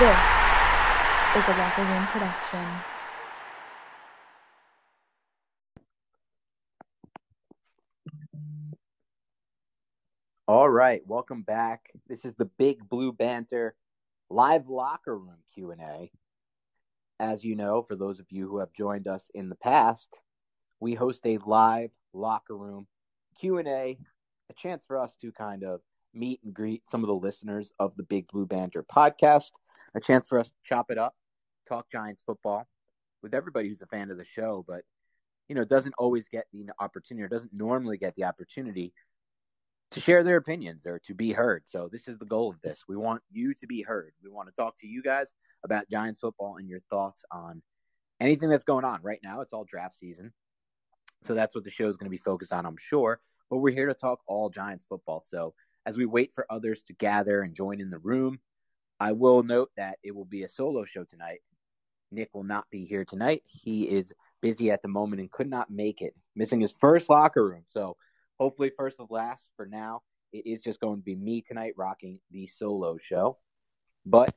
This is a Locker Room production. All right, welcome back. This is the Big Blue Banter live locker room Q&A. As you know, for those of you who have joined us in the past, we host a live locker room Q&A, a chance for us to kind of meet and greet some of the listeners of the Big Blue Banter podcast, a chance for us to chop it up, talk Giants football with everybody who's a fan of the show, but you know, doesn't always get the opportunity or doesn't normally get the opportunity to share their opinions or to be heard. So this is the goal of this. We want you to be heard. We want to talk to you guys about Giants football and your thoughts on anything that's going on right now. It's all draft season. So that's what the show is going to be focused on, I'm sure. But we're here to talk all Giants football. So as we wait for others to gather and join in the room, I will note that it will be a solo show tonight. Nick will not be here tonight. He is busy at the moment and could not make it, missing his first locker room. So hopefully first of last for now. It is just going to be me tonight rocking the solo show. But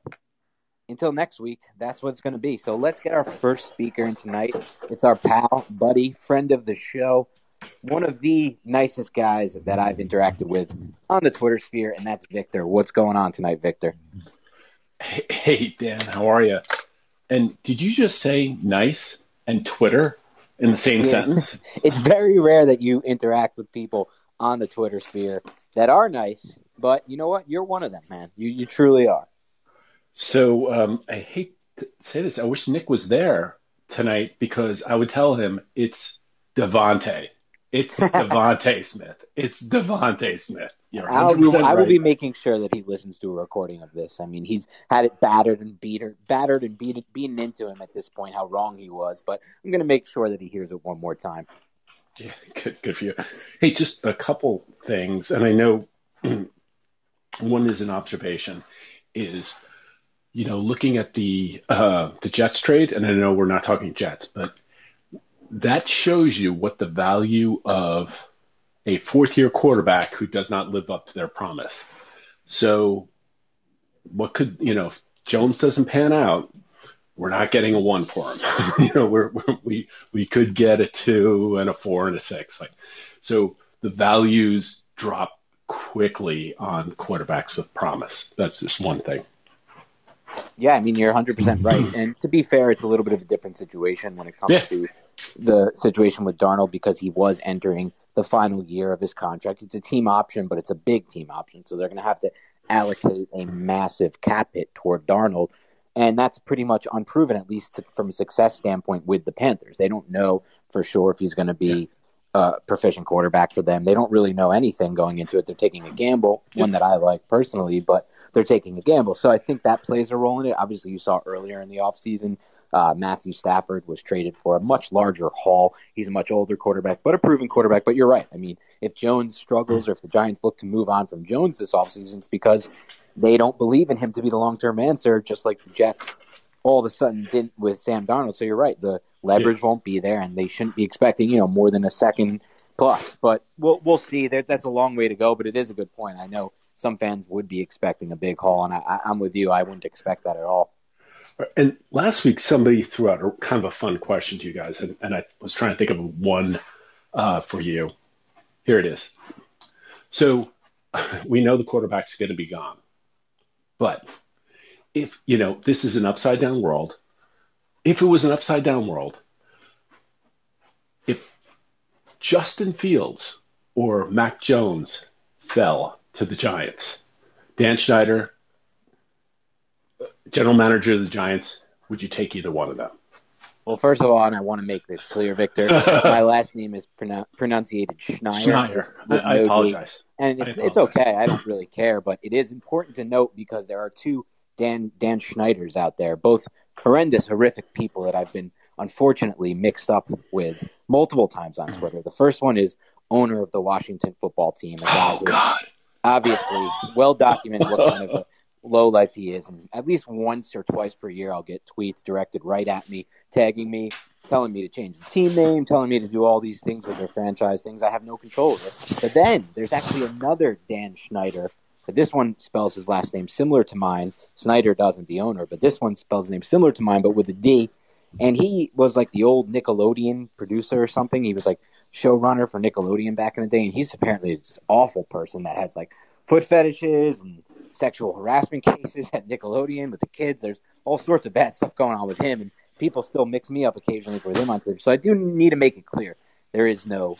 until next week, that's what it's going to be. So let's get our first speaker in tonight. It's our pal, buddy, friend of the show, one of the nicest guys that I've interacted with on the Twitter sphere, and that's Victor. What's going on tonight, Victor? Hey, Dan, how are you? And did you just say nice and Twitter? in the same yeah. sentence. It's very rare that you interact with people on the Twitter sphere that are nice, but you know what? You're one of them, man. You you truly are. So um, I hate to say this. I wish Nick was there tonight because I would tell him it's Devonte. It's DeVonta Smith. It's DeVonta Smith. You're I will, be, I will be making sure that he listens to a recording of this. I mean, he's had it battered and beaten, battered and beat, beaten into him at this point how wrong he was. But I'm going to make sure that he hears it one more time. Yeah, good, good for you. Hey, just a couple things, and I know one is an observation is you know looking at the uh, the Jets trade, and I know we're not talking Jets, but that shows you what the value of a fourth year quarterback who does not live up to their promise. So, what could, you know, if Jones doesn't pan out, we're not getting a one for him. you know, we're, we're, we we could get a two and a four and a six. Like, so the values drop quickly on quarterbacks with promise. That's just one thing. Yeah, I mean you're 100% right. And to be fair, it's a little bit of a different situation when it comes yeah. to the situation with Darnold because he was entering the final year of his contract. It's a team option, but it's a big team option, so they're going to have to allocate a massive cap hit toward Darnold. And that's pretty much unproven, at least from a success standpoint with the Panthers. They don't know for sure if he's going to be a proficient quarterback for them. They don't really know anything going into it. They're taking a gamble, one that I like personally, but they're taking a gamble. So I think that plays a role in it. Obviously, you saw earlier in the offseason, uh, Matthew Stafford was traded for a much larger haul. He's a much older quarterback, but a proven quarterback. But you're right. I mean, if Jones struggles or if the Giants look to move on from Jones this offseason, it's because they don't believe in him to be the long term answer, just like the Jets all of a sudden didn't with Sam Darnold. So you're right. The leverage yeah. won't be there, and they shouldn't be expecting, you know, more than a second plus. But we'll we'll see. That that's a long way to go, but it is a good point. I know some fans would be expecting a big haul, and I, I'm with you. I wouldn't expect that at all. And last week, somebody threw out a kind of a fun question to you guys, and, and I was trying to think of one uh, for you. Here it is. So we know the quarterback's going to be gone, but if you know this is an upside down world, if it was an upside down world, if Justin Fields or Mac Jones fell to the Giants, Dan Snyder general manager of the Giants, would you take either one of them? Well, first of all, and I want to make this clear, Victor. my last name is pronun- pronunciated Schneider. Schneider. I, I apologize. And it's, apologize. it's okay. I don't really care, but it is important to note because there are two Dan Dan Schneiders out there, both horrendous, horrific people that I've been unfortunately mixed up with multiple times on Twitter. The first one is owner of the Washington football team. oh God! Obviously, well documented what kind of a low life he is. And at least once or twice per year, I'll get tweets directed right at me, tagging me, telling me to change the team name, telling me to do all these things with their franchise things I have no control over. But then there's actually another Dan Schneider. But this one spells his last name similar to mine. Snyder doesn't, the owner, but this one spells his name similar to mine, but with a D. And he was like the old Nickelodeon producer or something. He was like showrunner for Nickelodeon back in the day, and he's apparently this awful person that has like foot fetishes and sexual harassment cases at Nickelodeon with the kids. There's all sorts of bad stuff going on with him, and people still mix me up occasionally with him on Twitter. So I do need to make it clear there is no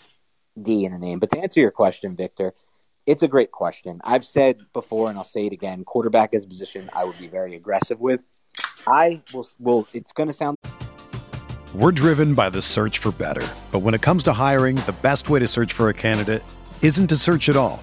D in the name. But to answer your question, Victor, it's a great question. I've said before, and I'll say it again: quarterback is a position I would be very aggressive with. I will. will it's going to sound. We're driven by the search for better, but when it comes to hiring, the best way to search for a candidate isn't to search at all.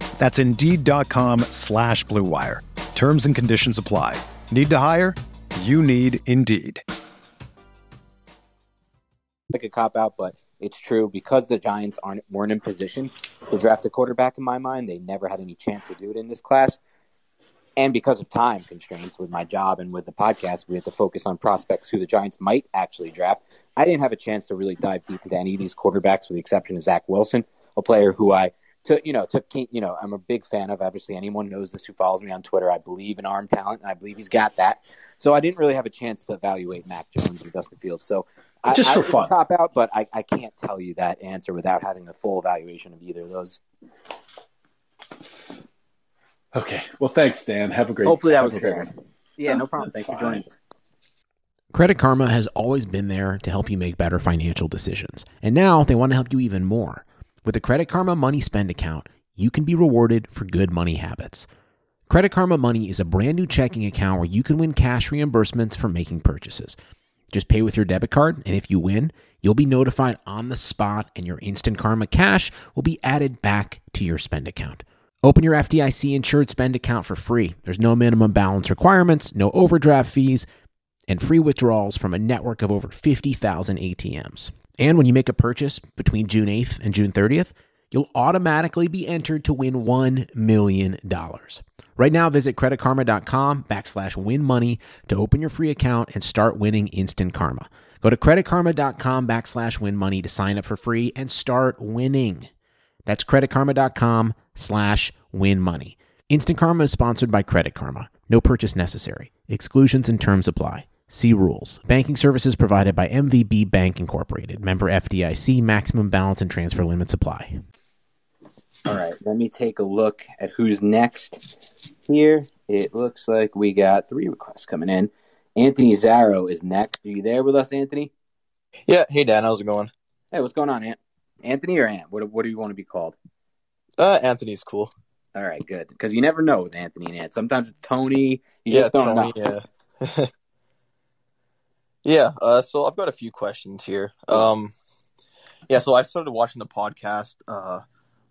That's Indeed.com slash BlueWire. Terms and conditions apply. Need to hire? You need Indeed like a cop out, but it's true because the Giants aren't weren't in position to draft a quarterback. In my mind, they never had any chance to do it in this class, and because of time constraints with my job and with the podcast, we had to focus on prospects who the Giants might actually draft. I didn't have a chance to really dive deep into any of these quarterbacks, with the exception of Zach Wilson, a player who I took, you know, took, you know, I'm a big fan of. Obviously, anyone knows this who follows me on Twitter. I believe in arm talent, and I believe he's got that. So I didn't really have a chance to evaluate Mac Jones or Dustin Fields. So just I, for I fun. Cop out, but I, I can't tell you that answer without having a full evaluation of either of those. Okay. Well, thanks, Dan. Have a great. Hopefully that was fair. Yeah, no problem. Thanks fine. for joining us. Credit Karma has always been there to help you make better financial decisions. And now they want to help you even more. With the Credit Karma Money Spend account, you can be rewarded for good money habits. Credit Karma Money is a brand new checking account where you can win cash reimbursements for making purchases. Just pay with your debit card, and if you win, you'll be notified on the spot, and your Instant Karma cash will be added back to your spend account. Open your FDIC insured spend account for free. There's no minimum balance requirements, no overdraft fees, and free withdrawals from a network of over 50,000 ATMs. And when you make a purchase between June 8th and June 30th, you'll automatically be entered to win $1 million. Right now, visit creditkarma.com backslash win money to open your free account and start winning instant karma. Go to creditkarma.com backslash win money to sign up for free and start winning. That's creditkarma.com slash win money. Instant Karma is sponsored by Credit Karma. No purchase necessary. Exclusions and terms apply. See rules. Banking services provided by MVB Bank Incorporated. Member FDIC. Maximum balance and transfer limits apply. All right, let me take a look at who's next here. It looks like we got three requests coming in. Anthony Zarro is next. Are you there with us, Anthony? Yeah. Hey, Dan. How's it going? Hey, what's going on, Ant? Anthony or Ant? What, what do you want to be called? Uh, Anthony's cool. All right, good. Because you never know with Anthony and Ant. Sometimes it's Tony. You yeah, just don't Tony. know. Yeah. yeah. Uh, so I've got a few questions here. Um, yeah. So I started watching the podcast, uh,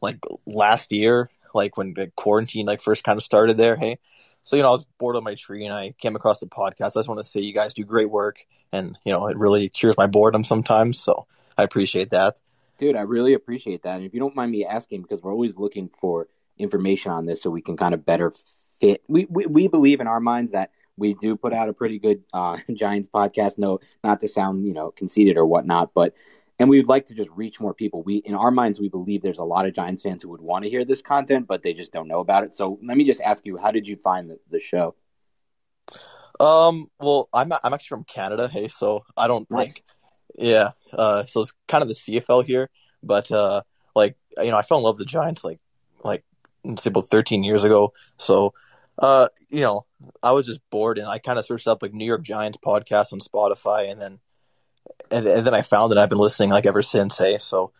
like last year, like when the quarantine like first kind of started there. Hey, so you know I was bored on my tree and I came across the podcast. I just want to say you guys do great work, and you know it really cures my boredom sometimes. So I appreciate that. Dude, I really appreciate that. And if you don't mind me asking, because we're always looking for information on this so we can kind of better fit. We, we, we believe in our minds that we do put out a pretty good uh, Giants podcast. No, not to sound, you know, conceited or whatnot, but and we'd like to just reach more people. We in our minds we believe there's a lot of Giants fans who would want to hear this content, but they just don't know about it. So let me just ask you, how did you find the, the show? Um, well, I'm I'm actually from Canada, hey, so I don't Nice. like, yeah. Uh, so it's kind of the CFL here, but uh, like you know, I fell in love with the Giants like like about 13 years ago. So, uh, you know, I was just bored, and I kind of searched up like New York Giants podcast on Spotify, and then and, and then I found it. I've been listening like ever since, hey. So,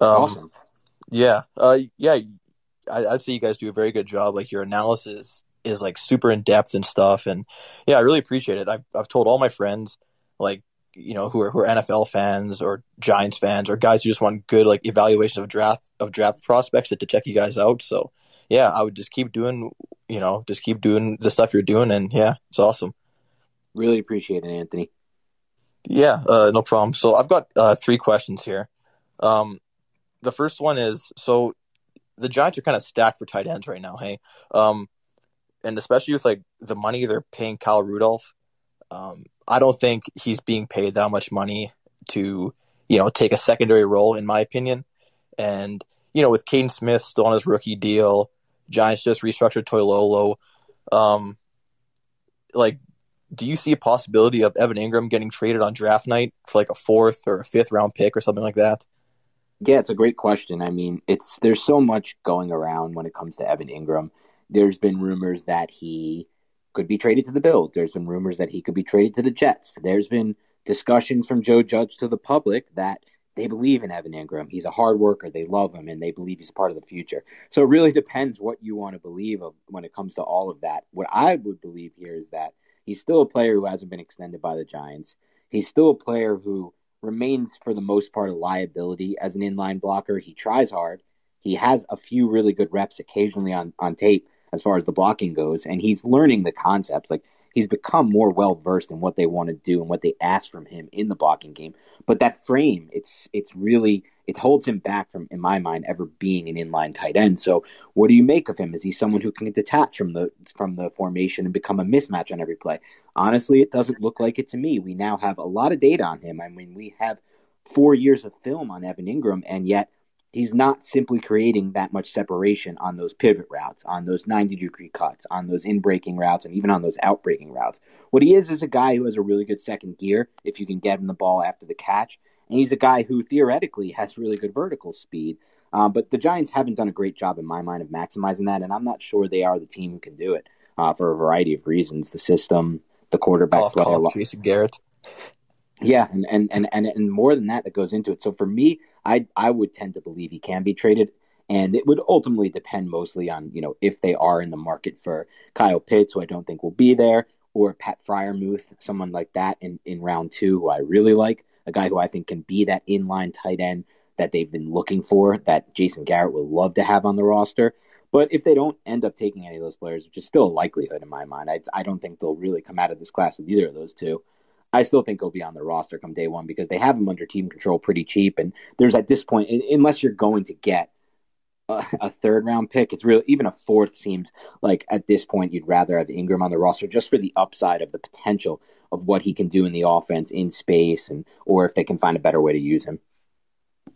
um, awesome. yeah, uh, yeah, I, I'd say you guys do a very good job. Like your analysis is like super in depth and stuff, and yeah, I really appreciate it. I've I've told all my friends, like you know, who are who are NFL fans or Giants fans or guys who just want good like evaluation of draft of draft prospects to, to check you guys out. So yeah, I would just keep doing, you know, just keep doing the stuff you're doing, and yeah, it's awesome. Really appreciate it, Anthony. Yeah, uh, no problem. So I've got uh, three questions here. Um, the first one is so the Giants are kind of stacked for tight ends right now, hey, um, and especially with like the money they're paying Kyle Rudolph. Um, I don't think he's being paid that much money to you know take a secondary role, in my opinion. And you know, with Kaden Smith still on his rookie deal, Giants just restructured Toilolo. Um, like do you see a possibility of Evan Engram getting traded on draft night for like a fourth or a fifth round pick or something like that? Yeah, it's a great question. I mean, it's there's so much going around when it comes to Evan Engram. There's been rumors that he could be traded to the Bills. There's been rumors that he could be traded to the Jets. There's been discussions from Joe Judge to the public that they believe in Evan Engram. He's a hard worker. They love him and they believe he's part of the future. So it really depends what you want to believe of when it comes to all of that. What I would believe here is that he's still a player who hasn't been extended by the Giants. He's still a player who remains for the most part a liability as an inline blocker. He tries hard. He has a few really good reps occasionally on, on tape as far as the blocking goes, and he's learning the concepts. Like he's become more well versed in what they want to do and what they ask from him in the blocking game. But that frame, it's it's really it holds him back from, in my mind, ever being an inline tight end. So what do you make of him? Is he someone who can detach from the from the formation and become a mismatch on every play? Honestly, it doesn't look like it to me. We now have a lot of data on him. I mean, we have four years of film on Evan Engram, and yet he's not simply creating that much separation on those pivot routes, on those 90 degree cuts, on those in breaking routes, and even on those out breaking routes. What he is is a guy who has a really good second gear if you can get him the ball after the catch. And he's a guy who theoretically has really good vertical speed. Um, but the Giants haven't done a great job, in my mind, of maximizing that. And I'm not sure they are the team who can do it uh, for a variety of reasons the system, the quarterback Cough, play. cough, Jason Garrett. yeah, and, and, and, and, and more than that that goes into it. So for me, I I would tend to believe he can be traded, and it would ultimately depend mostly on you know if they are in the market for Kyle Pitts, who I don't think will be there, or Pat Freiermuth, someone like that in in round two, who I really like, a guy who I think can be that inline tight end that they've been looking for, that Jason Garrett would love to have on the roster. But if they don't end up taking any of those players, which is still a likelihood in my mind, I, I don't think they'll really come out of this class with either of those two. I still think he'll be on the roster come day one because they have him under team control pretty cheap. And there's at this point, unless you're going to get a, a third round pick. It's real. Even a fourth seems like at this point you'd rather have Engram on the roster just for the upside of the potential of what he can do in the offense in space, and or if they can find a better way to use him.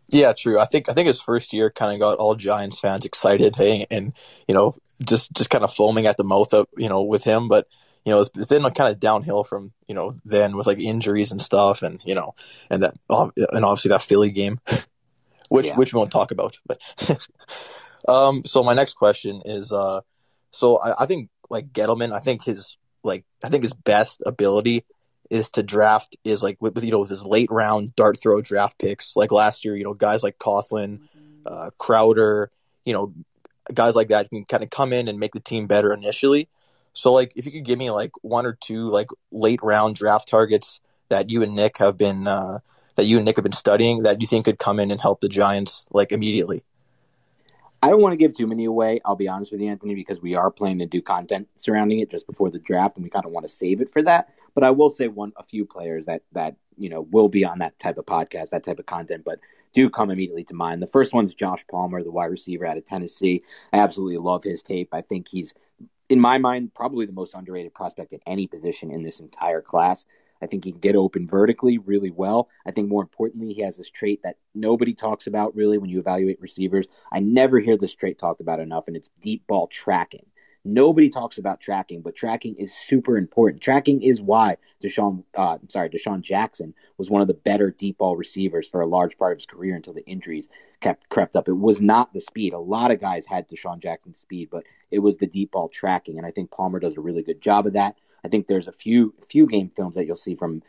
Yeah, true. I think I think his first year kind of got all Giants fans excited, hey, and you know just just kind of foaming at the mouth of you know with him, but you know, it's been like kind of downhill from, you know, then with like injuries and stuff and, you know, and that, and obviously that Philly game, which, yeah. which we won't talk about, but, um, so my next question is, uh, so I, I think like Gettleman, I think his, like, I think his best ability is to draft is like with, you know with his late round dart throw draft picks. Like last year you know guys like Coughlin, uh, Crowder you know guys like that can kind of come in and make the team better initially so like if you could give me like one or two like late round draft targets that you and Nick have been uh, that you and Nick have been studying that you think could come in and help the Giants like immediately. I don't want to give too many away. I'll be honest with you, Anthony, because we are planning to do content surrounding it just before the draft, and we kind of want to save it for that. But I will say one, a few players that that you know will be on that type of podcast, that type of content, but do come immediately to mind. The first one's Josh Palmer, the wide receiver out of Tennessee. I absolutely love his tape. I think he's in my mind, probably the most underrated prospect at any position in this entire class. I think he can get open vertically really well. I think more importantly, he has this trait that nobody talks about really when you evaluate receivers. I never hear this trait talked about enough, and it's deep ball tracking. Nobody talks about tracking, but tracking is super important. Tracking is why Deshaun, uh, sorry, DeSean Jackson was one of the better deep ball receivers for a large part of his career until the injuries kept crept up. It was not the speed. A lot of guys had Deshaun Jackson's speed, but it was the deep ball tracking, and I think Palmer does a really good job of that. I think there's a few few game films that you'll see from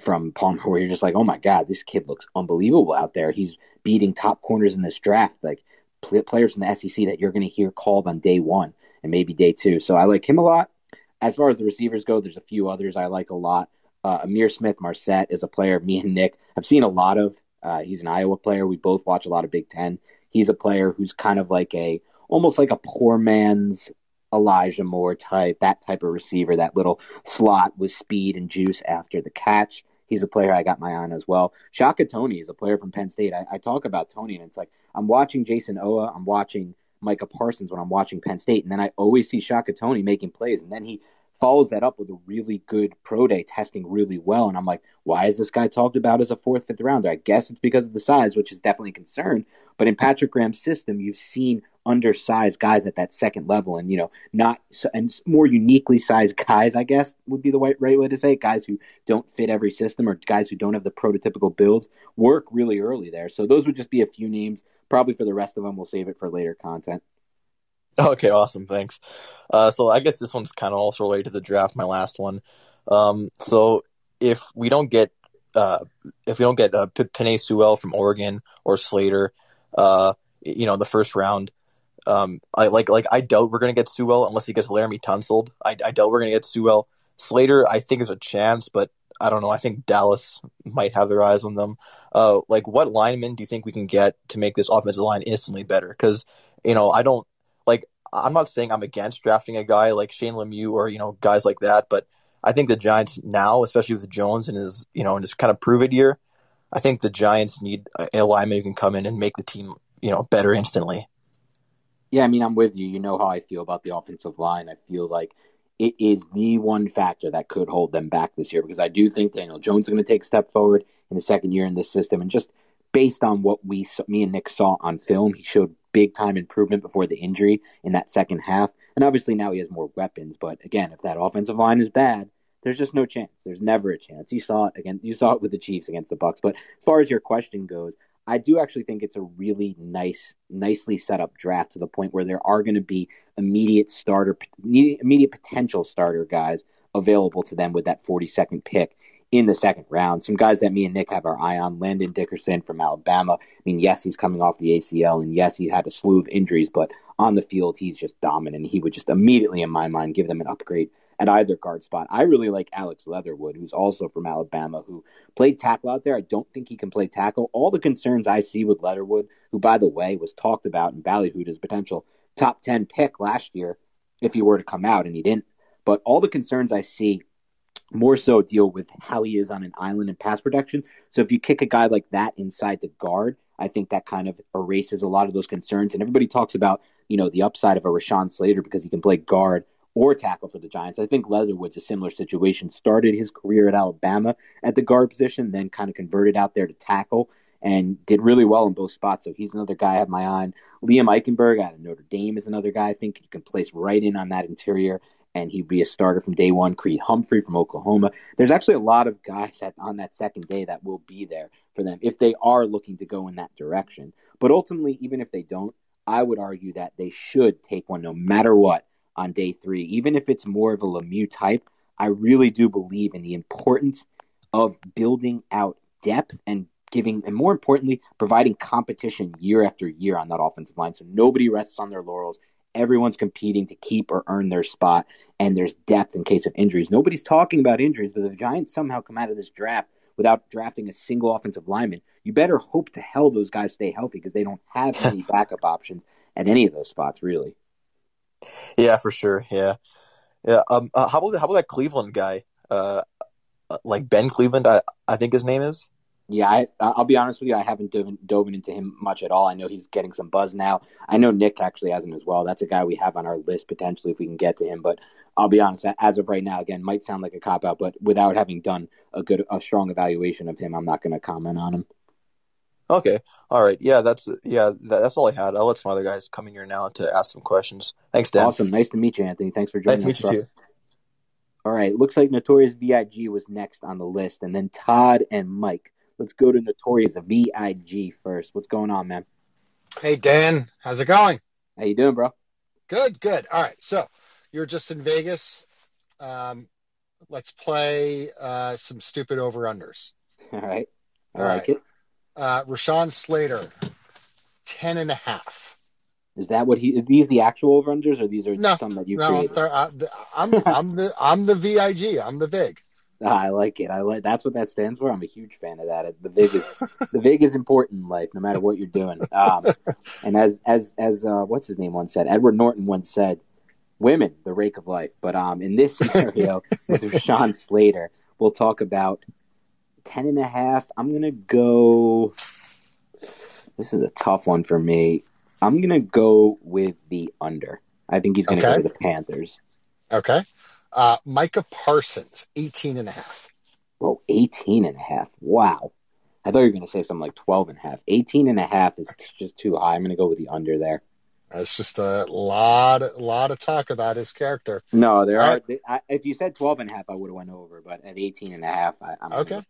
from Palmer where you're just like, oh my god, this kid looks unbelievable out there. He's beating top corners in this draft, like players in the SEC that you're going to hear called on day one and maybe day two. So I like him a lot. As far as the receivers go, there's a few others I like a lot. Uh, Ihmir Smith-Marsette is a player me and Nick have seen a lot of. Uh, he's an Iowa player. We both watch a lot of Big Ten. He's a player who's kind of like a almost like a poor man's Elijah Moore type, that type of receiver, that little slot with speed and juice after the catch. He's a player I got my eye on as well. Shaka Toney is a player from Penn State. I, I talk about Toney, and it's like I'm watching Jayson Oweh, I'm watching Micah Parsons when I'm watching Penn State, and then I always see Shaka Toney making plays, and then he follows that up with a really good pro day testing really well. And I'm like, why is this guy talked about as a fourth, fifth rounder? I guess it's because of the size, which is definitely a concern. But in Patrick Graham's system, you've seen undersized guys at that second level, and you know, not and more uniquely sized guys, I guess would be the right, right way to say it. Guys who don't fit every system or guys who don't have the prototypical builds work really early there. So those would just be a few names. Probably for the rest of them, we'll save it for later content. Okay, awesome. Thanks. Uh, so I guess this one's kind of also related to the draft, my last one. Um, so if we don't get uh, if we don't get uh, P- Penei Sewell from Oregon or Slater, uh, you know, the first round, um, I like like I doubt we're gonna get Sewell unless he gets Laremy Tunsil. I, I doubt we're gonna get Sewell. Slater, I think is a chance, but I don't know. I think Dallas might have their eyes on them. Uh, like, what linemen do you think we can get to make this offensive line instantly better? Because you know, I don't like I'm not saying I'm against drafting a guy like Shane Lemieux or you know guys like that, but I think the Giants now, especially with Jones and his you know and his kind of prove it year, I think the Giants need a lineman who can come in and make the team you know better instantly. Yeah, I mean I'm with you. You know how I feel about the offensive line. I feel like it is the one factor that could hold them back this year because I do think Daniel Jones is going to take a step forward in the second year in this system, and just based on what we, me and Nick saw on film, he showed big time improvement before the injury in that second half. And obviously now he has more weapons. But again, if that offensive line is bad, there's just no chance. There's never a chance. You saw it again. You saw it with the Chiefs against the Bucks. But as far as your question goes, I do actually think it's a really nice, nicely set up draft to the point where there are going to be immediate starter, immediate potential starter guys available to them with that 42nd pick in the second round. Some guys that me and Nick have our eye on Landon Dickerson from Alabama. I mean, yes, he's coming off the ACL, and yes, he had a slew of injuries, but on the field, he's just dominant. He would just immediately, in my mind, give them an upgrade at either guard spot. I really like Alex Leatherwood, who's also from Alabama, who played tackle out there. I don't think he can play tackle. All the concerns I see with Leatherwood, who, by the way, was talked about and ballyhooed as potential top 10 pick last year if he were to come out, and he didn't. But all the concerns I see more so deal with how he is on an island and pass protection. So if you kick a guy like that inside the guard, I think that kind of erases a lot of those concerns. And everybody talks about, you know, the upside of a Rashawn Slater because he can play guard or tackle for the Giants. I think Leatherwood's a similar situation. Started his career at Alabama at the guard position, then kind of converted out there to tackle and did really well in both spots. So he's another guy I have my eye on. Liam Eichenberg out of Notre Dame is another guy I think you can place right in on that interior and he'd be a starter from day one. Creed Humphrey from Oklahoma. There's actually a lot of guys that, on that second day that will be there for them if they are looking to go in that direction. But ultimately, even if they don't, I would argue that they should take one no matter what on day three, even if it's more of a Lemieux type. I really do believe in the importance of building out depth and giving, and more importantly, providing competition year after year on that offensive line. So nobody rests on their laurels everyone's competing to keep or earn their spot, and there's depth in case of injuries. Nobody's talking about injuries, but if the Giants somehow come out of this draft without drafting a single offensive lineman, you better hope to hell those guys stay healthy because they don't have any backup options at any of those spots, really. Yeah, for sure. Yeah, yeah. Um, uh, how about how about that Cleveland guy? Uh, like Ben Cleveland, I I think his name is. Yeah, I, I'll be honest with you. I haven't dove, dove into him much at all. I know he's getting some buzz now. I know Nick actually hasn't as well. That's a guy we have on our list potentially if we can get to him. But I'll be honest, as of right now, again, might sound like a cop out, but without having done a good, a strong evaluation of him, I'm not going to comment on him. Okay, all right, yeah, that's yeah, that, that's all I had. I'll let some other guys come in here now to ask some questions. Thanks, Dan. Awesome, nice to meet you, Anthony. Thanks for joining nice us. Nice to meet you too. All right, looks like Notorious VIG was next on the list, and then Todd and Mike. Let's go to Notorious VIG first. What's going on, man? Hey, Dan. How's it going? How you doing, bro? Good, good. All right. So you're just in Vegas. Um, let's play uh, some stupid over-unders. All right. I All like right. it. Uh, Rashawn Slater, 10 and a half. Is that what he? Are these the actual over-unders, or these are no, some that you no, created? Uh, I'm, I'm the I'm the VIG. I'm the VIG. I like it. I like that's what that stands for. I'm a huge fan of that. The vig is the vig is important in life, no matter what you're doing. Um, and as as as uh, what's his name once said, Edward Norton once said, "Women, the rake of life." But um, in this scenario with Sean Slater, we'll talk about ten and a half. I'm gonna go. This is a tough one for me. I'm gonna go with the under. I think he's gonna okay. go to the Panthers. Okay. Uh, Micah Parsons, 18 and a half. Oh, 18 and a half. Wow. I thought you were going to say something like 12 and a half. 18 and a half is just too high. I'm going to go with the under there. That's just a lot, a lot of talk about his character. No, there All are. Right. I, if you said 12 and a half, I would have went over, but at 18 and a half, I, am okay.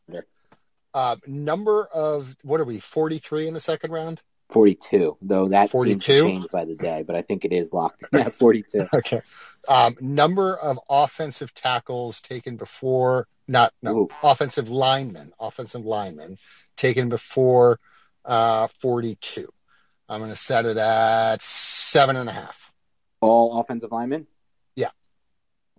Uh, number of what are we? 43 in the second round. 42, though that 42? seems to change by the day, but I think it is locked. Yeah, 42. okay. Um, number of offensive tackles taken before, not no, Ooh. offensive linemen, offensive linemen taken before uh, 42. I'm going to set it at seven and a half. All offensive linemen? Yeah.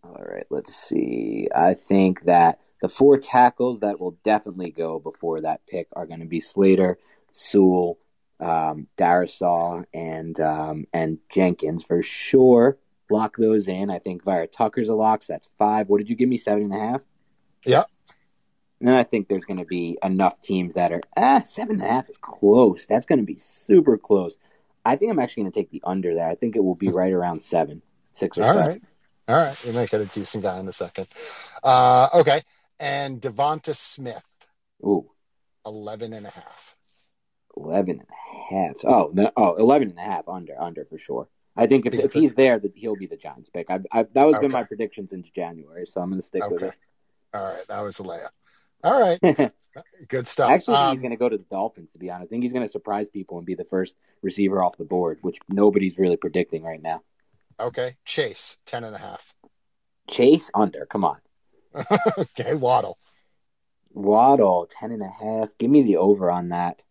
All right. Let's see. I think that the four tackles that will definitely go before that pick are going to be Slater, Sewell, um, Darrisaw, and um, and Jenkins for sure lock those in. I think Vera Tucker's a lock, so that's five. What did you give me? Seven and a half? Yeah. And then I think there's going to be enough teams that are, ah, seven and a half is close. That's going to be super close. I think I'm actually going to take the under there. I think it will be right around seven, six or All seven. right. All right. You might get a decent guy in a second. Uh, okay. And Devonta Smith. Ooh. 11 and a half. 11 and a half. Oh, no, oh, 11 and a half under, under for sure. I think if, if he's there, that he'll be the Giants pick. I, I, that was okay. been my prediction since January, so I'm going to stick okay. with it. All right, that was a layup. All right, good stuff. Actually, um, he's going to go to the Dolphins. To be honest, I think he's going to surprise people and be the first receiver off the board, which nobody's really predicting right now. Okay, Chase ten and a half. Chase under. Come on. okay, Waddle. Waddle ten and a half. Give me the over on that.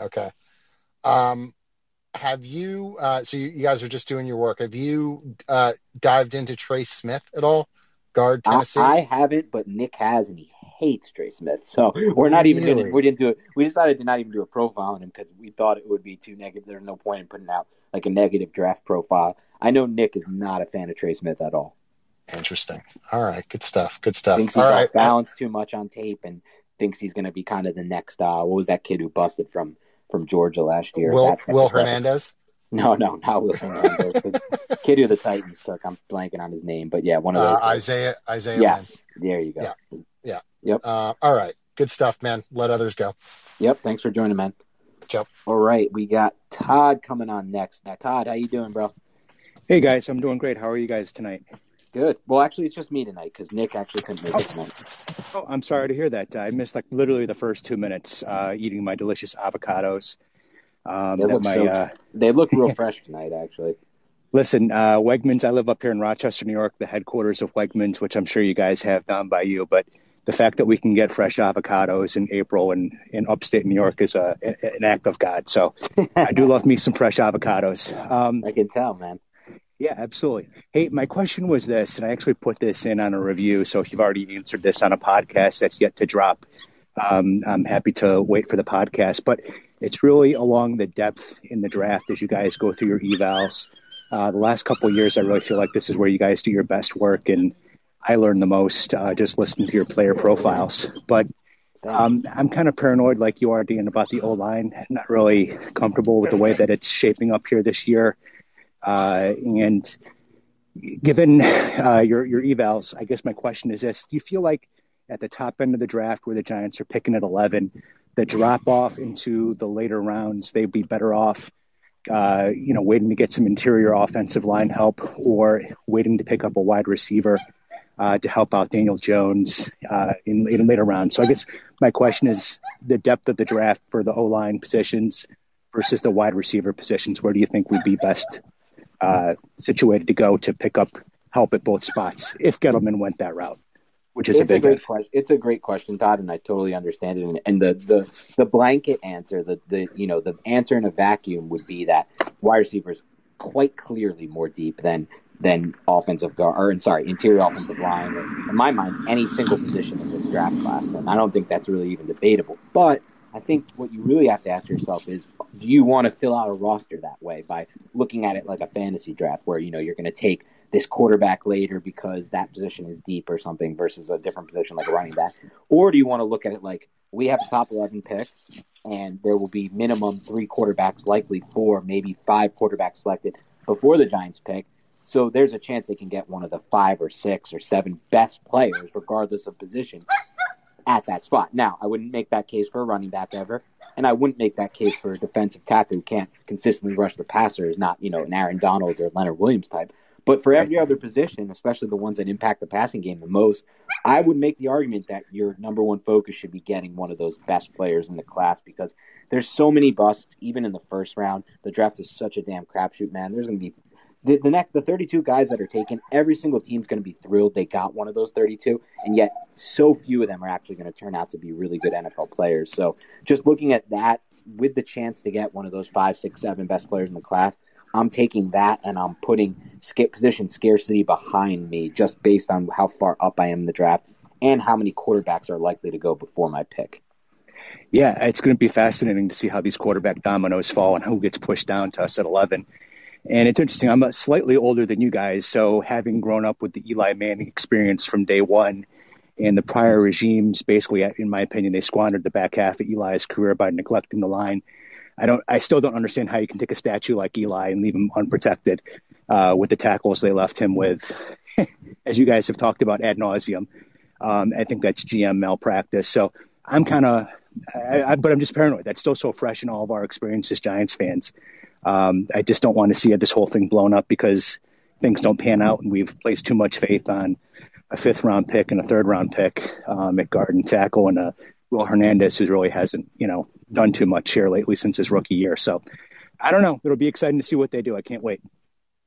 Okay. Um, have you? Uh, so you, you, guys are just doing your work. Have you uh, dived into Trey Smith at all? Guard Tennessee. I, I, haven't, but Nick has, and he hates Trey Smith. So we're not even really? doing. We didn't do it. We decided to not even do a profile on him because we thought it would be too negative. There's no point in putting out like a negative draft profile. I know Nick is not a fan of Trey Smith at all. Interesting. All right, good stuff. Good stuff. Thinks he's all right. balanced too much on tape, and thinks he's going to be kind of the next. Uh, what was that kid who busted from from Georgia last year. Will, Will Hernandez? No, no, not Will Hernandez. kid who the Titans took. I'm blanking on his name, but yeah, one of those. Uh, Isaiah, Isaiah. Yes, there you go. Yeah, yeah. Yep. Uh, all right, good stuff, man. Let others go. Yep. Thanks for joining, man. Ciao. All right, we got Todd coming on next. Now, Todd, how you doing, bro? Hey guys, I'm doing great. How are you guys tonight? Good. Well, actually, it's just me tonight because Nick actually couldn't make it tonight. Oh, I'm sorry to hear that. I missed like literally the first two minutes uh, eating my delicious avocados. Um, They look my so- uh, They look real fresh tonight, actually. listen, uh, Wegmans. I live up here in Rochester, New York, the headquarters of Wegmans, which I'm sure you guys have down by you. But the fact that we can get fresh avocados in April in, in upstate New York is a, an act of God. So I do love me some fresh avocados. Um, I can tell, man. Yeah, absolutely. Hey, my question was this, and I actually put this in on a review. So if you've already answered this on a podcast that's yet to drop, um, I'm happy to wait for the podcast. But it's really along the depth in the draft as you guys go through your evals. Uh, the last couple years, I really feel like this is where you guys do your best work, and I learn the most uh, just listening to your player profiles. But um, I'm kind of paranoid, like you are, Dean, about the O line. Not really comfortable with the way that it's shaping up here this year. Uh, and given uh, your your evals, I guess my question is this: Do you feel like at the top end of the draft, where the Giants are picking at 11, the drop off into the later rounds, they'd be better off, uh, you know, waiting to get some interior offensive line help, or waiting to pick up a wide receiver uh, to help out Daniel Jones uh, in, in later rounds. So I guess my question is the depth of the draft for the O line positions versus the wide receiver positions. Where do you think would be best uh, situated to go to pick up help at both spots if Gettleman went that route, which is it's a big great question. It's a great question, Todd, and I totally understand it. And, and the, the the blanket answer, the the you know the answer in a vacuum would be that wide receivers quite clearly more deep than than offensive guard or sorry interior offensive line. Or, in my mind, any single position in this draft class, and I don't think that's really even debatable. But I think what you really have to ask yourself is, do you want to fill out a roster that way by looking at it like a fantasy draft, where you know you're going to take this quarterback later because that position is deep or something versus a different position like a running back? Or do you want to look at it like we have the top 11 picks and there will be minimum three quarterbacks, likely four, maybe five quarterbacks selected before the Giants pick? So there's a chance they can get one of the five or six or seven best players, regardless of position, at that spot. Now, I wouldn't make that case for a running back ever, and I wouldn't make that case for a defensive tackle who can't consistently rush the passer, is not, you know, an Aaron Donald or Leonard Williams type. But for every other position, especially the ones that impact the passing game the most, I would make the argument that your number one focus should be getting one of those best players in the class because there's so many busts, even in the first round. The draft is such a damn crapshoot, man. There's going to be the, the next the 32 guys that are taken. Every single team's going to be thrilled they got one of those 32, and yet so few of them are actually going to turn out to be really good NFL players. So just looking at that with the chance to get one of those five, six, seven best players in the class. I'm taking that and I'm putting skip position scarcity behind me just based on how far up I am in the draft and how many quarterbacks are likely to go before my pick. Yeah, it's going to be fascinating to see how these quarterback dominoes fall and who gets pushed down to us at 11. And it's interesting. I'm slightly older than you guys, so having grown up with the Eli Manning experience from day one, and the prior regimes, basically, in my opinion, they squandered the back half of Eli's career by neglecting the line. I don't. I still don't understand how you can take a statue like Eli and leave him unprotected uh, with the tackles they left him with, as you guys have talked about ad nauseum. Um, I think that's GM malpractice. So I'm kind of, but I'm just paranoid. That's still so fresh in all of our experience as Giants fans. Um, I just don't want to see this whole thing blown up because things don't pan out and we've placed too much faith on a fifth round pick and a third round pick um, at guard and tackle and a Will Hernandez who really hasn't, you know, done too much here lately since his rookie year. So I don't know. It'll be exciting to see what they do. I can't wait.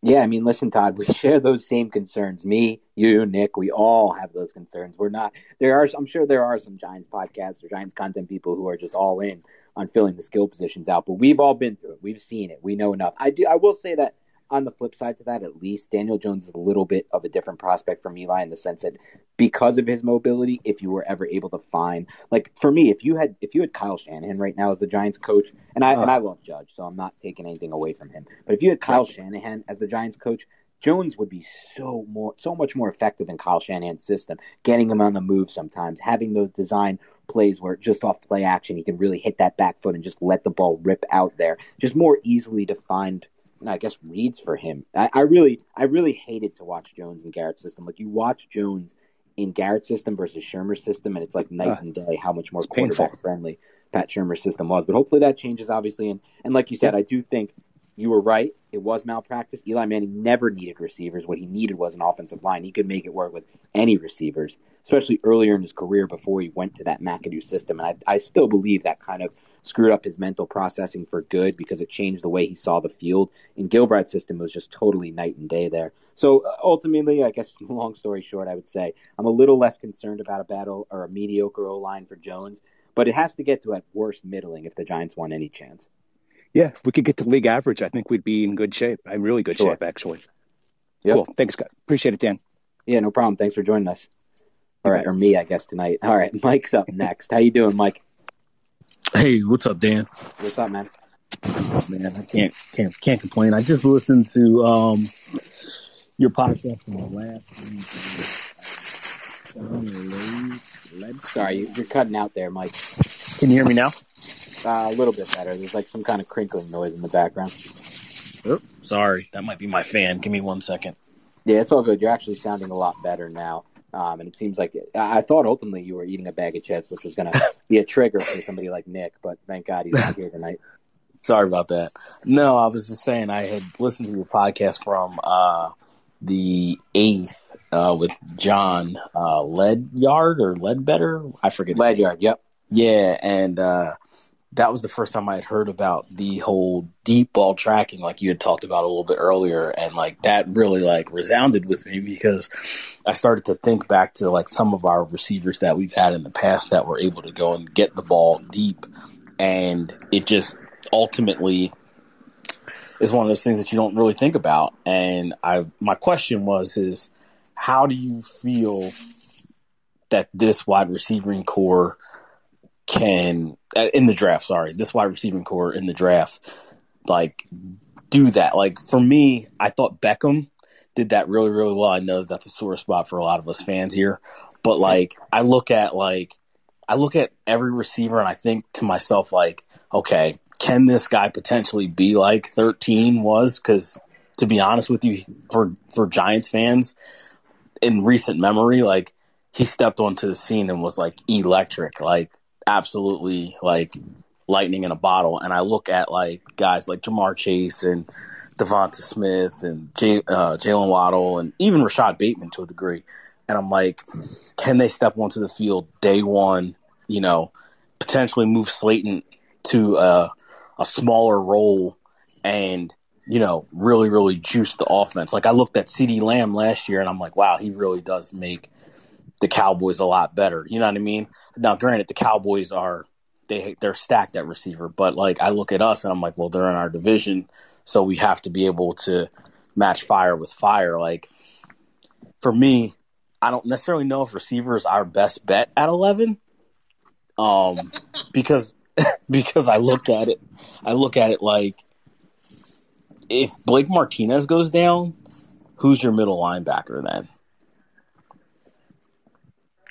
Yeah, I mean, listen, Todd, we share those same concerns. Me, you, Nick, we all have those concerns. We're not there are I'm sure there are some Giants podcasts or Giants content people who are just all in on filling the skill positions out, but we've all been through it. We've seen it. We know enough. I do I will say that on the flip side to that, at least Daniel Jones is a little bit of a different prospect from Eli in the sense that because of his mobility, if you were ever able to find like for me, if you had if you had Kyle Shanahan right now as the Giants coach, and I uh, and I love Judge, so I'm not taking anything away from him. But if you had Kyle Shanahan as the Giants coach, Jones would be so more, so much more effective in Kyle Shanahan's system, getting him on the move sometimes, having those design plays where just off play action he can really hit that back foot and just let the ball rip out there, just more easily to find. I guess reads for him. I, I really, I really hated to watch Jones in Garrett's system. Like you watch Jones in Garrett's system versus Shurmur's system, and it's like night uh, and day how much more quarterback painful. friendly Pat Shurmur's system was. But hopefully that changes, obviously. And and like you said, I do think you were right. It was malpractice. Eli Manning never needed receivers. What he needed was an offensive line. He could make it work with any receivers, especially earlier in his career before he went to that McAdoo system. And I, I still believe that kind of screwed up his mental processing for good because it changed the way he saw the field. In Gilbride's system, was just totally night and day there. So uh, ultimately, I guess, long story short, I would say I'm a little less concerned about a battle or a mediocre O line for Jones, but it has to get to at worst middling if the Giants want any chance. Yeah, if we could get to league average, I think we'd be in good shape. I'm really good sure. shape, actually. Yep. Cool. Thanks, Scott. Appreciate it, Dan. Yeah, no problem. Thanks for joining us. All right, or me, I guess tonight. All right, Mike's up next. How you doing, Mike? Hey, what's up, Dan? What's up, man? Man, I can't can't can't complain. I just listened to um your podcast from the last week. Sorry, you're cutting out there, Mike. Can you hear me now? Uh, a little bit better. There's like some kind of crinkling noise in the background. Sorry, that might be my fan. Give me one second. Yeah, it's all good. You're actually sounding a lot better now. Um, and it seems like I thought ultimately you were eating a bag of chips, which was going to be a trigger for somebody like Nick. But thank God he's not here tonight. Sorry about that. No, I was just saying I had listened to your podcast from uh, the eighth uh, with John uh, Ledyard or Ledbetter. I forget. Ledyard. Yep. Yeah, and uh, that was the first time I had heard about the whole deep ball tracking, like you had talked about a little bit earlier, and like that really like resounded with me because I started to think back to like some of our receivers that we've had in the past that were able to go and get the ball deep, and it just ultimately is one of those things that you don't really think about. And I, my question was, is how do you feel that this wide receiving core can uh, in the draft. Sorry, this wide receiving core in the draft, like do that. Like for me, I thought Beckham did that really, really well. I know that's a sore spot for a lot of us fans here, but like I look at like I look at every receiver and I think to myself like, okay, can this guy potentially be like 13 was? Because to be honest with you, for for Giants fans, in recent memory, like he stepped onto the scene and was like electric. Like absolutely like lightning in a bottle. And I look at like guys like Ja'Marr Chase and DeVonta Smith and J- uh, Jaylen Waddle and even Rashod Bateman to a degree. And I'm like, can they step onto the field day one, you know, potentially move Slayton to a, a smaller role and, you know, really, really juice the offense. Like I looked at CeeDee Lamb last year and I'm like, wow, he really does make the Cowboys a lot better. You know what I mean? Now, granted, the Cowboys are they they're stacked at receiver, but like I look at us and I'm like, well, they're in our division, so we have to be able to match fire with fire. Like for me, I don't necessarily know if receiver is our best bet at eleven, um, because because I look at it, I look at it like if Blake Martinez goes down, who's your middle linebacker then?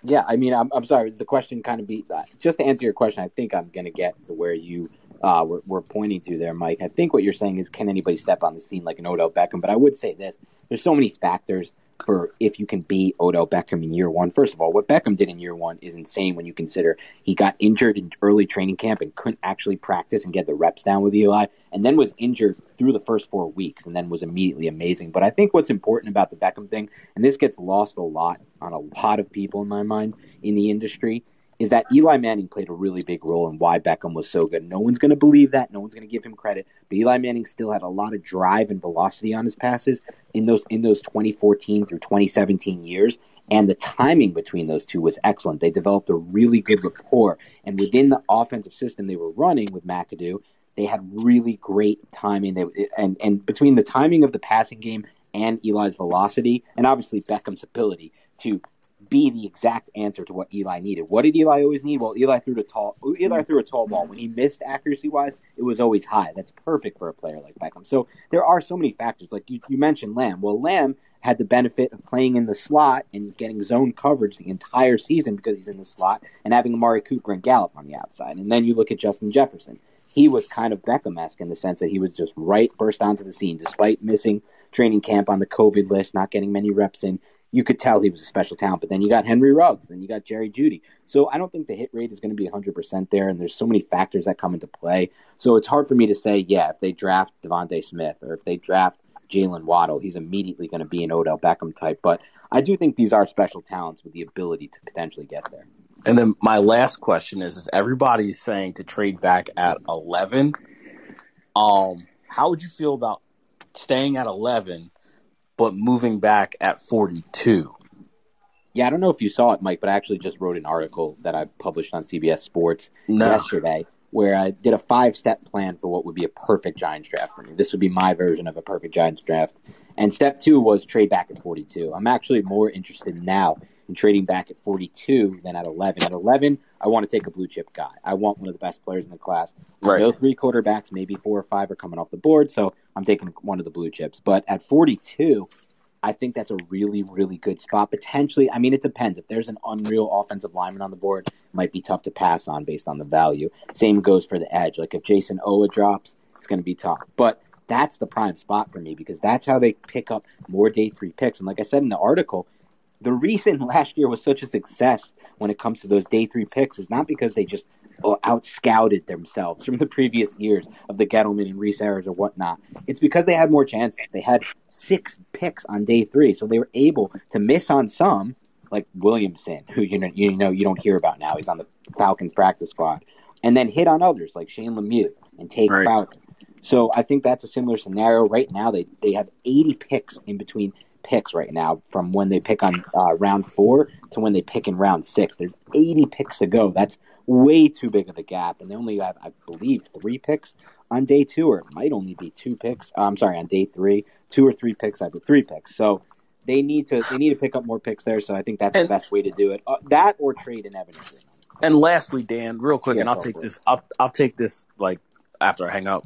Yeah, I mean, I'm, I'm sorry. The question kind of be uh, just to answer your question. I think I'm going to get to where you uh, were, were pointing to there, Mike. I think what you're saying is, can anybody step on the scene like an Odell Beckham? But I would say this: there's so many factors for if you can beat Odell Beckham in year one. First of all, what Beckham did in year one is insane when you consider he got injured in early training camp and couldn't actually practice and get the reps down with Eli, and then was injured through the first four weeks and then was immediately amazing. But I think what's important about the Beckham thing, and this gets lost a lot on a lot of people in my mind in the industry, is that Eli Manning played a really big role in why Beckham was so good. No one's going to believe that. No one's going to give him credit. But Eli Manning still had a lot of drive and velocity on his passes in those in those 2014 through 2017 years. And the timing between those two was excellent. They developed a really good rapport. And within the offensive system they were running with McAdoo, they had really great timing. They, and, and between the timing of the passing game and Eli's velocity, and obviously Beckham's ability to be the exact answer to what Eli needed. What did Eli always need? Well, Eli threw a tall Eli threw a tall ball. When he missed accuracy wise, it was always high. That's perfect for a player like Beckham. So there are so many factors. Like you, you mentioned Lamb. Well, Lamb had the benefit of playing in the slot and getting zone coverage the entire season because he's in the slot and having Amari Cooper and Gallup on the outside. And then you look at Justin Jefferson. He was kind of Beckham-esque in the sense that he was just right burst onto the scene despite missing training camp on the COVID list, not getting many reps in you could tell he was a special talent. But then you got Henry Ruggs, and you got Jerry Jeudy. So I don't think the hit rate is going to be 100% there, and there's so many factors that come into play. So it's hard for me to say, yeah, if they draft DeVonta Smith or if they draft Jaylen Waddle, he's immediately going to be an Odell Beckham type. But I do think these are special talents with the ability to potentially get there. And then my last question is: Is everybody saying to trade back at eleven? Um, how would you feel about staying at eleven but moving back at 42. Yeah, I don't know if you saw it, Mike, but I actually just wrote an article that I published on CBS Sports no. yesterday where I did a five step plan for what would be a perfect Giants draft for me. This would be my version of a perfect Giants draft. And step two was trade back at 42. I'm actually more interested now in trading back at 42 than at 11. At 11, I want to take a blue chip guy. I want one of the best players in the class. Right. No three quarterbacks, maybe four or five are coming off the board, so I'm taking one of the blue chips. But at 42, I think that's a really, really good spot. Potentially, I mean, it depends. If there's an unreal offensive lineman on the board, it might be tough to pass on based on the value. Same goes for the edge. Like if Jayson Oweh drops, it's going to be tough. But that's the prime spot for me because that's how they pick up more day three picks. And like I said in the article, the reason last year was such a success when it comes to those day three picks is not because they just uh, out scouted themselves from the previous years of the Gettleman and Reese Ayers or whatnot. It's because they had more chances. They had six picks on day three, so they were able to miss on some, like Williamson, who you know you know you don't hear about now. He's on the Falcons practice squad, and then hit on others like Shane Lemieux and Tate right. So I think that's a similar scenario. Right now, they they have 80 picks in between picks right now from when they pick on uh, round four to when they pick in round six. There's 80 picks to go. That's way too big of a gap, and they only have, I believe, three picks on day two, or it might only be two picks. Uh, I'm sorry, on day three, two or three picks. I have three picks. So they need to they need to pick up more picks there. So I think that's and, the best way to do it. Uh, that or trade in Evan. And lastly, Dan, real quick, yeah, and I'll take this. I'll I'll take this like after I hang up.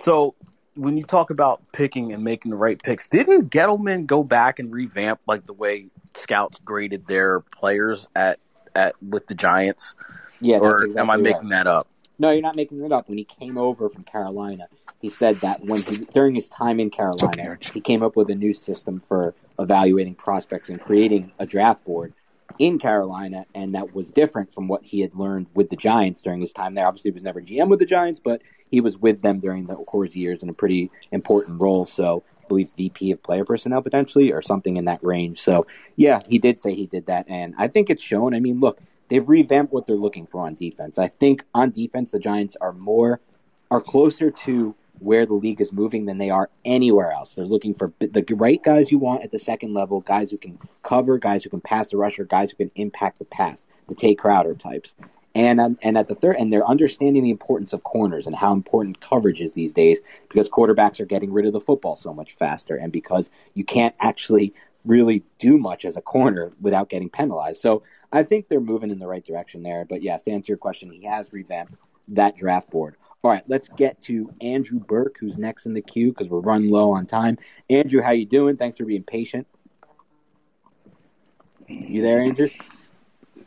So when you talk about picking and making the right picks, didn't Gettleman go back and revamp like the way scouts graded their players at at with the Giants? Yeah, or exactly am I making right. that up? No, you're not making it up. When he came over from Carolina, he said that when he during his time in Carolina, he came up with a new system for evaluating prospects and creating a draft board in Carolina, and that was different from what he had learned with the Giants during his time there. Obviously, he was never GM with the Giants, but he was with them during the course years in a pretty important role. So I believe VP of player personnel potentially or something in that range. So yeah, he did say he did that, and I think it's shown. I mean, look, they've revamped what they're looking for on defense. I think on defense, the Giants are more are closer to where the league is moving than they are anywhere else. They're looking for the right guys you want at the second level, guys who can cover, guys who can pass the rusher, guys who can impact the pass, the Tae Crowder types. And um, and at the third, and they're understanding the importance of corners and how important coverage is these days because quarterbacks are getting rid of the football so much faster, and because you can't actually really do much as a corner without getting penalized. So I think they're moving in the right direction there. But yes, to answer your question, he has revamped that draft board. All right, let's get to Andrew Burke, who's next in the queue because we're running low on time. Andrew, how you doing? Thanks for being patient. You there, Andrew?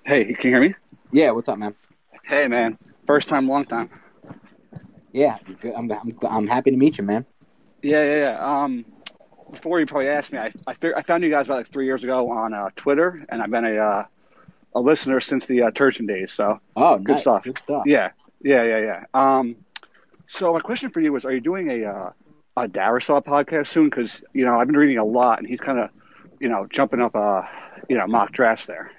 Hey, can you hear me? Yeah, what's up, man? Hey, man. First time, long time. Yeah, I'm, I'm, I'm happy to meet you, man. Yeah, yeah, yeah. Um, before you probably asked me, I I, I found you guys about like three years ago on uh, Twitter, and I've been a uh, a listener since the uh, Turchin days. So oh, good nice. stuff. Good stuff. Yeah, yeah, yeah, yeah. Um, so my question for you was: Are you doing a uh, a Darrisaw podcast soon? Because you know I've been reading a lot, and he's kind of you know jumping up uh you know mock drafts there.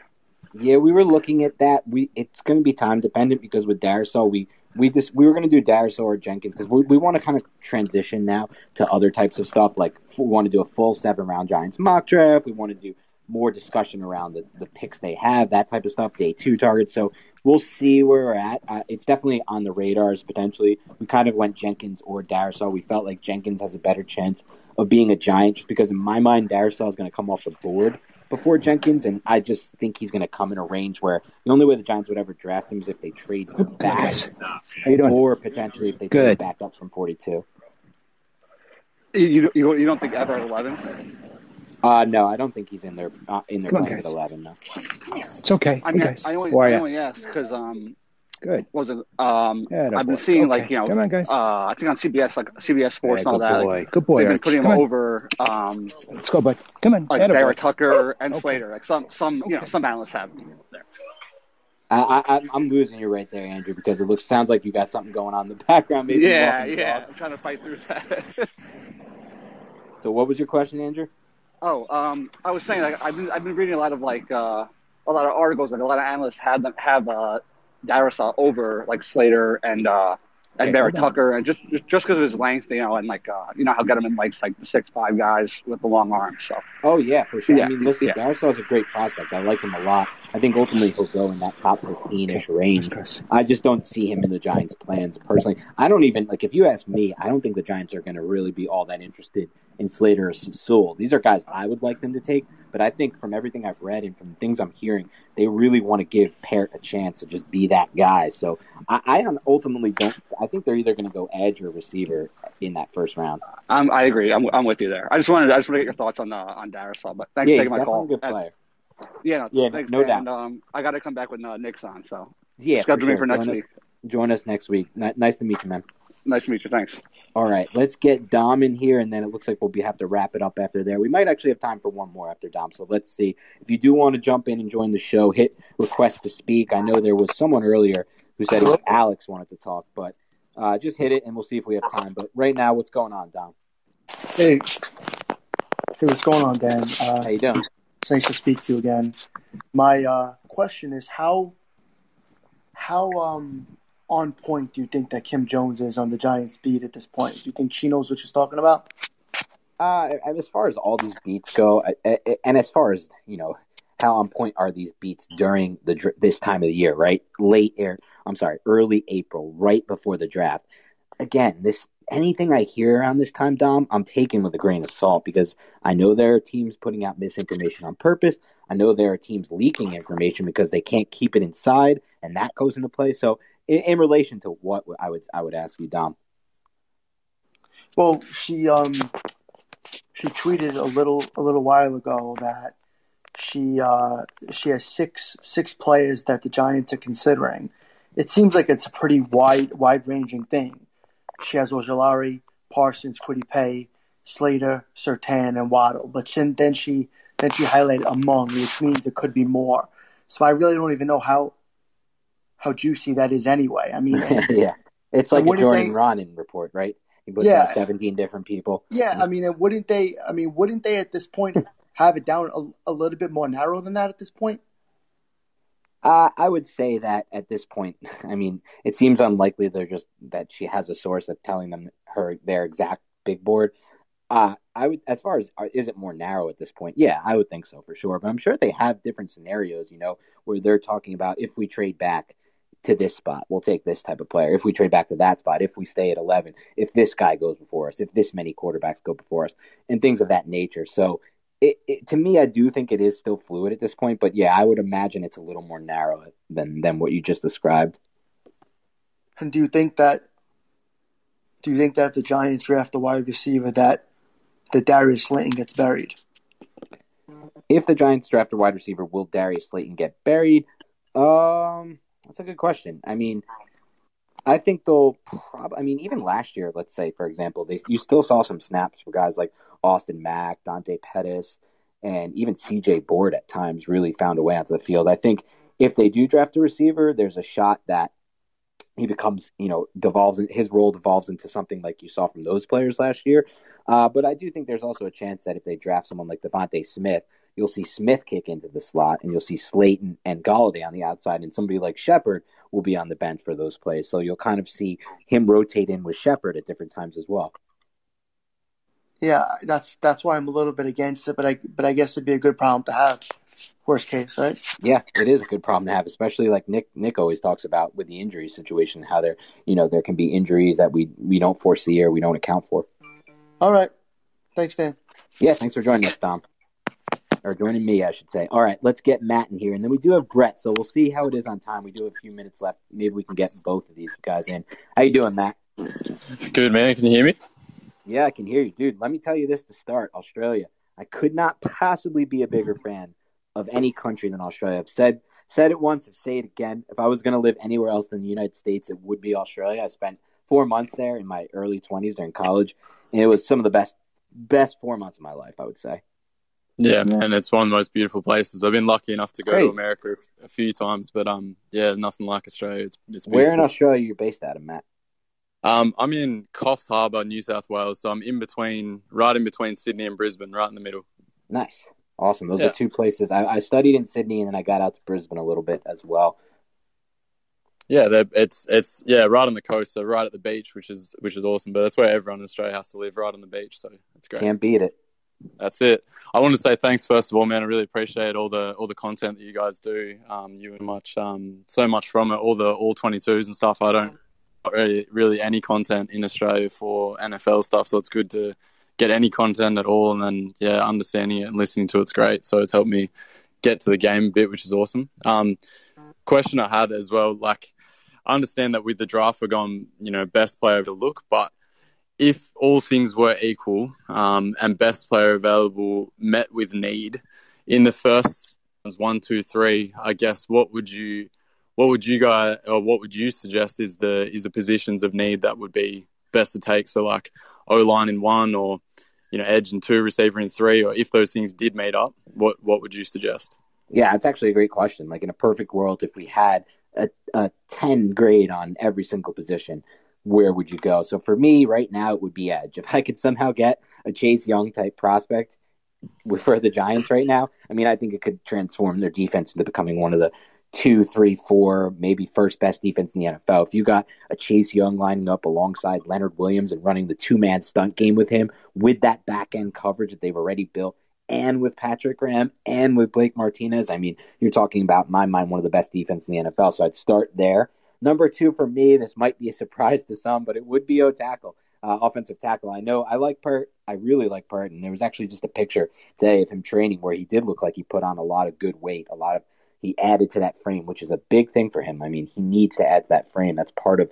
Yeah, we were looking at that. We it's going to be time dependent because with Darrisaw we we just we were going to do Darrisaw or Jenkins because we, we want to kind of transition now to other types of stuff. Like we want to do a full seven round Giants mock draft. We want to do more discussion around the, the picks they have, that type of stuff, day two targets. So we'll see where we're at. Uh, it's definitely on the radars potentially. We kind of went Jenkins or Darrisaw. We felt like Jenkins has a better chance of being a Giant just because in my mind Darrisaw is going to come off the board before Jenkins, and I just think he's going to come in a range where the only way the Giants would ever draft him is if they trade him back, guys. How you doing? or potentially if they Good. trade back up from 42. You, you, you don't think ever at 11? Uh, no, I don't think he's in their uh, in their Come on, plan at guys. 11. No. It's okay. I Hey, mean, guys. I only, How are I ya? only asked because um, Good. was it um, Yeah, I've been boy. seeing Okay. like you know, Come on, guys. uh, I think on CBS like CBS Sports Yeah, and all good that. boy. Like, Good boy, they've been Arch. putting him Come on. over um, Let's go, bud. Come on. like Atta boy. Barrett Tucker and Okay. Slater. Like some some you know some analysts have him there. I, I, I'm- I'm losing you right there, Andrew, because it looks sounds like you got something going on in the background. Maybe Yeah, walking the yeah. dog. I'm trying to fight through that. So, what was your question, Andrew? Oh, um, I was saying like I've been I've been reading a lot of like uh, a lot of articles like a lot of analysts have them have uh, Darrisaw over like Slater and uh, and Hey, Barrett. Tucker and just just just because of his length, you know, and like uh, you know how Gettleman likes like the six five guys with the long arms. So Oh yeah, for sure. Yeah, I mean, listen, yeah. Darrisaw's a great prospect. I like him a lot. I think ultimately he'll go in that top 15-ish range. Chris. I just don't see him in the Giants' plans personally. I don't even like if you ask me, I don't think the Giants are going to really be all that interested in Slater or Sewell. These are guys I would like them to take, but I think from everything I've read and from things I'm hearing, they really want to give Peart a chance to just be that guy. So I, I ultimately don't. I think they're either going to go edge or receiver in that first round. I'm, I agree. I'm, I'm with you there. I just wanted I just want to get your thoughts on uh, on Darrisaw. But thanks yeah, for taking my call. good player. yeah, no, Yeah, thanks, no man. doubt. And, um, I got to come back with uh, Nick's on. So Yeah, schedule me sure. for next join week. Us, join us next week. Ni- nice to meet you, man. Nice to meet you. Thanks. All right, let's get Dom in here, and then it looks like we'll be have to wrap it up after there. We might actually have time for one more after Dom, so let's see. If you do want to jump in and join the show, hit request to speak. I know there was someone earlier who said it Alex wanted to talk, but uh, just hit it, and we'll see if we have time. But right now, what's going on, Dom? Hey, hey, what's going on, Dan? Uh, How you doing? It's nice to speak to you again. My uh, question is how how um on point do you think that Kim Jones is on the Giants beat at this point? Do you think she knows what she's talking about? Uh, as far as all these beats go, and as far as you know, how on point are these beats during the this time of the year, right? Late air, I'm sorry, early April, right before the draft. Again, this anything I hear around this time, Dom, I'm taking with a grain of salt because I know there are teams putting out misinformation on purpose. I know there are teams leaking information because they can't keep it inside, and that goes into play. So, in, in relation to what I would I would ask you, Dom. Well, she um she tweeted a little a little while ago that she uh she has six six players that the Giants are considering. It seems like it's a pretty wide wide ranging thing. She has Ojulari, Parsons, Kwity Paye, Slater, Surtain, and Waddle. But then, then she then she highlighted among, which means it could be more. So I really don't even know how how juicy that is anyway. I mean, yeah, it's like a Jordan they- Raanan report, right? He puts Yeah. out 17 different people. Yeah, I mean, and wouldn't they? I mean, wouldn't they at this point have it down a, a little bit more narrow than that at this point? Uh, I would say that at this point, I mean, it seems unlikely they're just that she has a source that's telling them her their exact big board. Uh, I would, as far as uh, is it more narrow at this point? Yeah, I would think so for sure. But I'm sure they have different scenarios, you know, where they're talking about if we trade back to this spot, we'll take this type of player. If we trade back to that spot, if we stay at 11, if this guy goes before us, if this many quarterbacks go before us, and things of that nature. So, it, it, to me, I do think it is still fluid at this point. But yeah, I would imagine it's a little more narrow than than what you just described. And do you think that? Do you think that if the Giants draft a wide receiver, that that Darius Slayton gets buried? If the Giants draft a wide receiver, will Darius Slayton get buried? Um, that's a good question. I mean, I think they'll prob. I mean, even last year, let's say for example, they you still saw some snaps for guys like Austin Mack, Dante Pettis, and even C.J. Board at times really found a way onto the field. I think if they do draft a receiver, there's a shot that he becomes, you know, devolves his role devolves into something like you saw from those players last year. Uh, but I do think there's also a chance that if they draft someone like DeVonta Smith, you'll see Smith kick into the slot, and you'll see Slayton and Golladay on the outside, and somebody like Shepard will be on the bench for those plays. So you'll kind of see him rotate in with Shepard at different times as well. Yeah, that's that's why I'm a little bit against it, but I but I guess it'd be a good problem to have. Worst case, right? Yeah, it is a good problem to have, especially like Nick Nick always talks about with the injury situation, how there you know there can be injuries that we we don't foresee or we don't account for. All right. Thanks, Dan. Yeah, thanks for joining us, Tom. Or joining me, I should say. All right, let's get Matt in here, and then we do have Brett. So we'll see how it is on time. We do have a few minutes left. Maybe we can get both of these guys in. How you doing, Matt? Good man. Can you hear me? Yeah, I can hear you, dude. Let me tell you this to start. Australia. I could not possibly be a bigger mm-hmm. fan of any country than Australia. I've said said it once. I've say it again. If I was going to live anywhere else than the United States, it would be Australia. I spent four months there in my early twenties during college, and it was some of the best best four months of my life. I would say. Yeah, man, it's one of the most beautiful places. I've been lucky enough to go Crazy. to America a few times, but um, yeah, nothing like Australia. It's, it's Where in. Australia are you based out of, Matt? Um, I'm in Coffs Harbour, New South Wales, so I'm in between, right in between Sydney and Brisbane, right in the middle. Nice, awesome. Those Yeah. are two places. I, I studied in Sydney, and then I got out to Brisbane a little bit as well. Yeah, it's it's yeah, right on the coast, so right at the beach, which is which is awesome. But that's where everyone in Australia has to live, right on the beach. So it's great. Can't beat it. That's it. I want to say thanks first of all, man. I really appreciate all the all the content that you guys do. Um, you and much um, so much from it. All the all twenty twos and stuff. I don't really really any content in Australia for NFL stuff, so it's good to get any content at all. And then yeah, understanding it and listening to it's great. So it's helped me get to the game a bit, which is awesome. Um, question I had as well, like I understand that with the draft we're going, you know, best player to look, but if all things were equal um, and best player available met with need in the first one, two, three, I guess what would you what would you guys or what would you suggest is the is the positions of need that would be best to take? So like O line in one or you know edge in two, receiver in three, or if those things did meet up, what what would you suggest? Yeah, it's actually a great question. Like in a perfect world, if we had a, a 10 grade on every single position, where would you go? So for me, right now, it would be edge. If I could somehow get a Chase Young type prospect for the Giants right now, I mean, I think it could transform their defense into becoming one of the two, three, four, maybe first best defense in the NFL. If you got a Chase Young lining up alongside Leonard Williams and running the two man stunt game with him with that back end coverage that they've already built, and with Patrick Graham and with Blake Martinez, I mean, you're talking about, in my mind, one of the best defense in the NFL. So I'd start there. Number two for me, this might be a surprise to some, but it would be O tackle, uh, offensive tackle. I know I like Peart. I really like Peart, and there was actually just a picture today of him training where he did look like he put on a lot of good weight, a lot of he added to that frame, which is a big thing for him. I mean, he needs to add to that frame. That's part of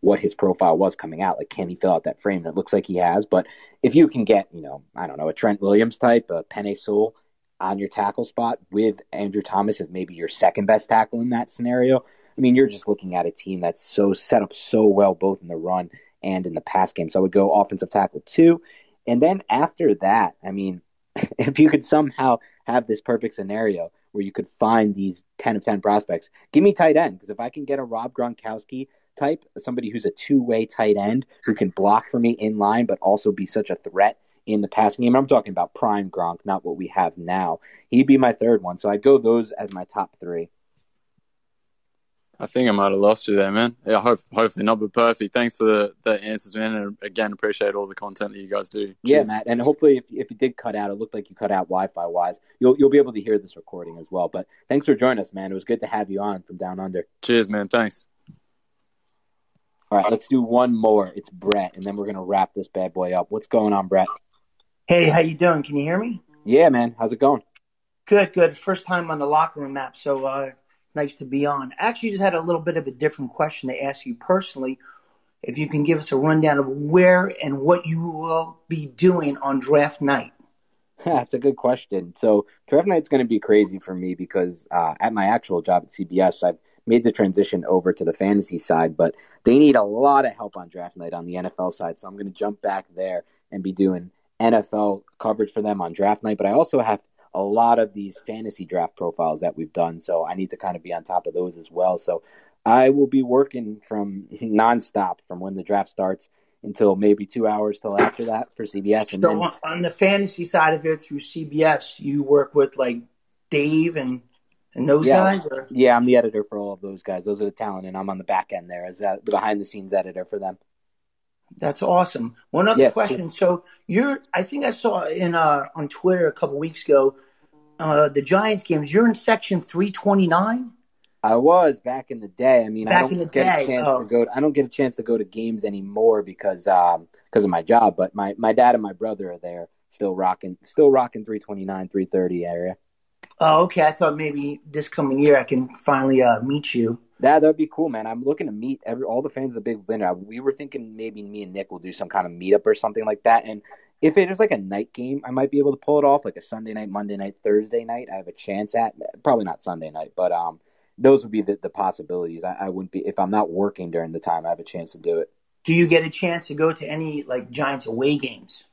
what his profile was coming out. Like, can he fill out that frame? And it looks like he has. But if you can get, you know, I don't know, a Trent Williams type, a Penei Sewell on your tackle spot with Andrew Thomas as maybe your second best tackle in that scenario, I mean, you're just looking at a team that's so set up so well both in the run and in the pass game. So I would go offensive tackle two. And then after that, I mean, if you could somehow have this perfect scenario where you could find these 10 of 10 prospects, give me tight end. Because if I can get a Rob Gronkowski type, somebody who's a two way tight end who can block for me in line, but also be such a threat in the passing game. I'm talking about prime Gronk, not what we have now. He'd be my third one. So I'd go those as my top three. I think I might have lost you there, man. Yeah, hope, hopefully not, but perfect. Thanks for the, the answers, man. And again, appreciate all the content that you guys do. Yeah, Matt, and hopefully, if if you did cut out, it looked like you cut out Wi-Fi wise. You'll you'll be able to hear this recording as well. But thanks for joining us, man. It was good to have you on from down under. Cheers, man. Thanks. All right, let's do one more. It's Brett, and then we're gonna wrap this bad boy up. What's going on, Brett? Hey, how you doing? Can you hear me? Yeah, man. How's it going? Good, good. First time on the locker room app, so uh, nice to be on. Actually, just had a little bit of a different question to ask you personally. If you can give us a rundown of where and what you will be doing on draft night. That's a good question. So draft night's going to be crazy for me because uh, at my actual job at CBS, I've made the transition over to the fantasy side, but they need a lot of help on draft night on the NFL side. So I'm going to jump back there and be doing NFL coverage for them on draft night. But I also have a lot of these fantasy draft profiles that we've done, so I need to kind of be on top of those as well. So I will be working from nonstop from when the draft starts until maybe two hours till after that for CBS. And So then on, the fantasy side of it through CBS, you work with like Dave and and those yeah, guys. Or? yeah, I'm the editor for all of those guys. Those are the talent, and I'm on the back end there as uh, the behind the scenes editor for them. That's awesome. One other Yeah, question. So you're, I think I saw in uh, on Twitter a couple weeks ago, uh, the Giants games. You're in section 329. I was back in the day. I mean, back I don't in the get day, a chance oh. to go. I don't get a chance to go to games anymore because um because of my job. But my my dad and my brother are there, Still rocking, still rocking 329, 330 area. Oh, okay. I thought maybe this coming year I can finally uh, meet you. That that'd be cool, man. I'm looking to meet every all the fans of the Big Blender. We were thinking maybe me and Nick will do some kind of meetup or something like that. And if it is like a night game, I might be able to pull it off, like a Sunday night, Monday night, Thursday night. I have a chance at probably not Sunday night, but um, those would be the, the possibilities. I, I wouldn't be if I'm not working during the time. I have a chance to do it. Do you get a chance to go to any like Giants away games?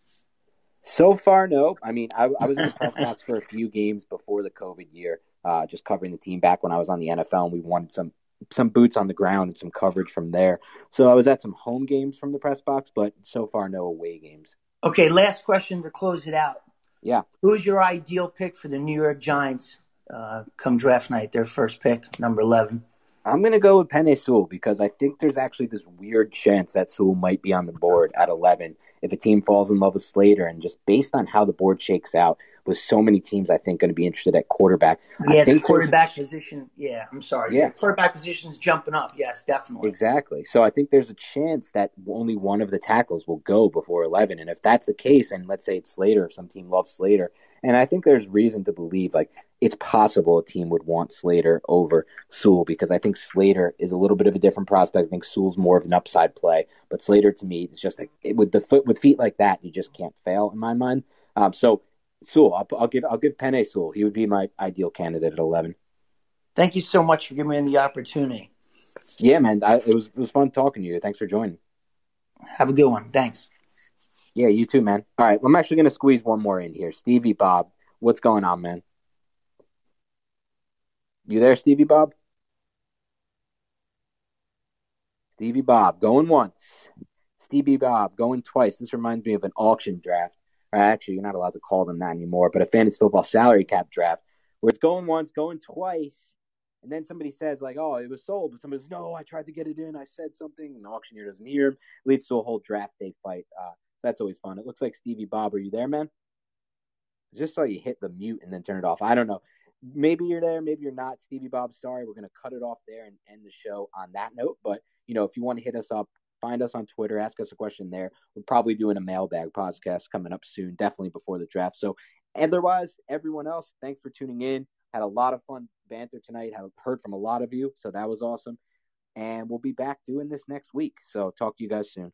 So far, no. I mean, I, I was in the press box for a few games before the COVID year, uh, just covering the team back when I was on the NFL, and we wanted some some boots on the ground and some coverage from there. So I was at some home games from the press box, but so far, no away games. Okay, last question to close it out. Yeah. Who's your ideal pick for the New York Giants uh, come draft night? Their first pick, number eleven. I'm going to go with Penei Sewell because I think there's actually this weird chance that Sewell might be on the board at 11 if a team falls in love with Slater. And just based on how the board shakes out, with so many teams, I think, going to be interested at quarterback. Yeah, the quarterback position. Yeah, I'm sorry. Yeah. The quarterback position's jumping up. Yes, definitely. Exactly. So I think there's a chance that only one of the tackles will go before 11. And if that's the case, and let's say it's Slater, if some team loves Slater, and I think there's reason to believe like it's possible a team would want Slater over Sewell because I think Slater is a little bit of a different prospect. I think Sewell's more of an upside play, but Slater to me is just like with the foot with feet like that, you just can't fail in my mind. Um, so Sewell, I'll, I'll, give I'll give Penei Sewell. He would be my ideal candidate at eleven. Thank you so much for giving me the opportunity. Yeah, man, I, it was it was fun talking to you. Thanks for joining. Have a good one. Thanks. Yeah, you too, man. All right, I'm actually going to squeeze one more in here. Stevie Bob, what's going on, man? You there, Stevie Bob? Stevie Bob going once. Stevie Bob going twice. This reminds me of an auction draft. Actually, you're not allowed to call them that anymore, but a fantasy football salary cap draft where it's going once, going twice, and then somebody says like, "Oh, it was sold," but somebody says, "No, I tried to get it in. I said something." And the auctioneer doesn't hear him. Leads to a whole draft day fight. Uh, that's always fun. It looks like Stevie Bob. Are you there, man? Just saw you hit the mute and then turn it off. I don't know. Maybe you're there. Maybe you're not. Stevie Bob, sorry. We're going to cut it off there and end the show on that note. But, you know, if you want to hit us up, find us on Twitter, ask us a question there. We're probably doing a mailbag podcast coming up soon, definitely before the draft. So, otherwise, everyone else, thanks for tuning in. Had a lot of fun banter tonight. Have heard from a lot of you, so that was awesome. And we'll be back doing this next week. So, talk to you guys soon.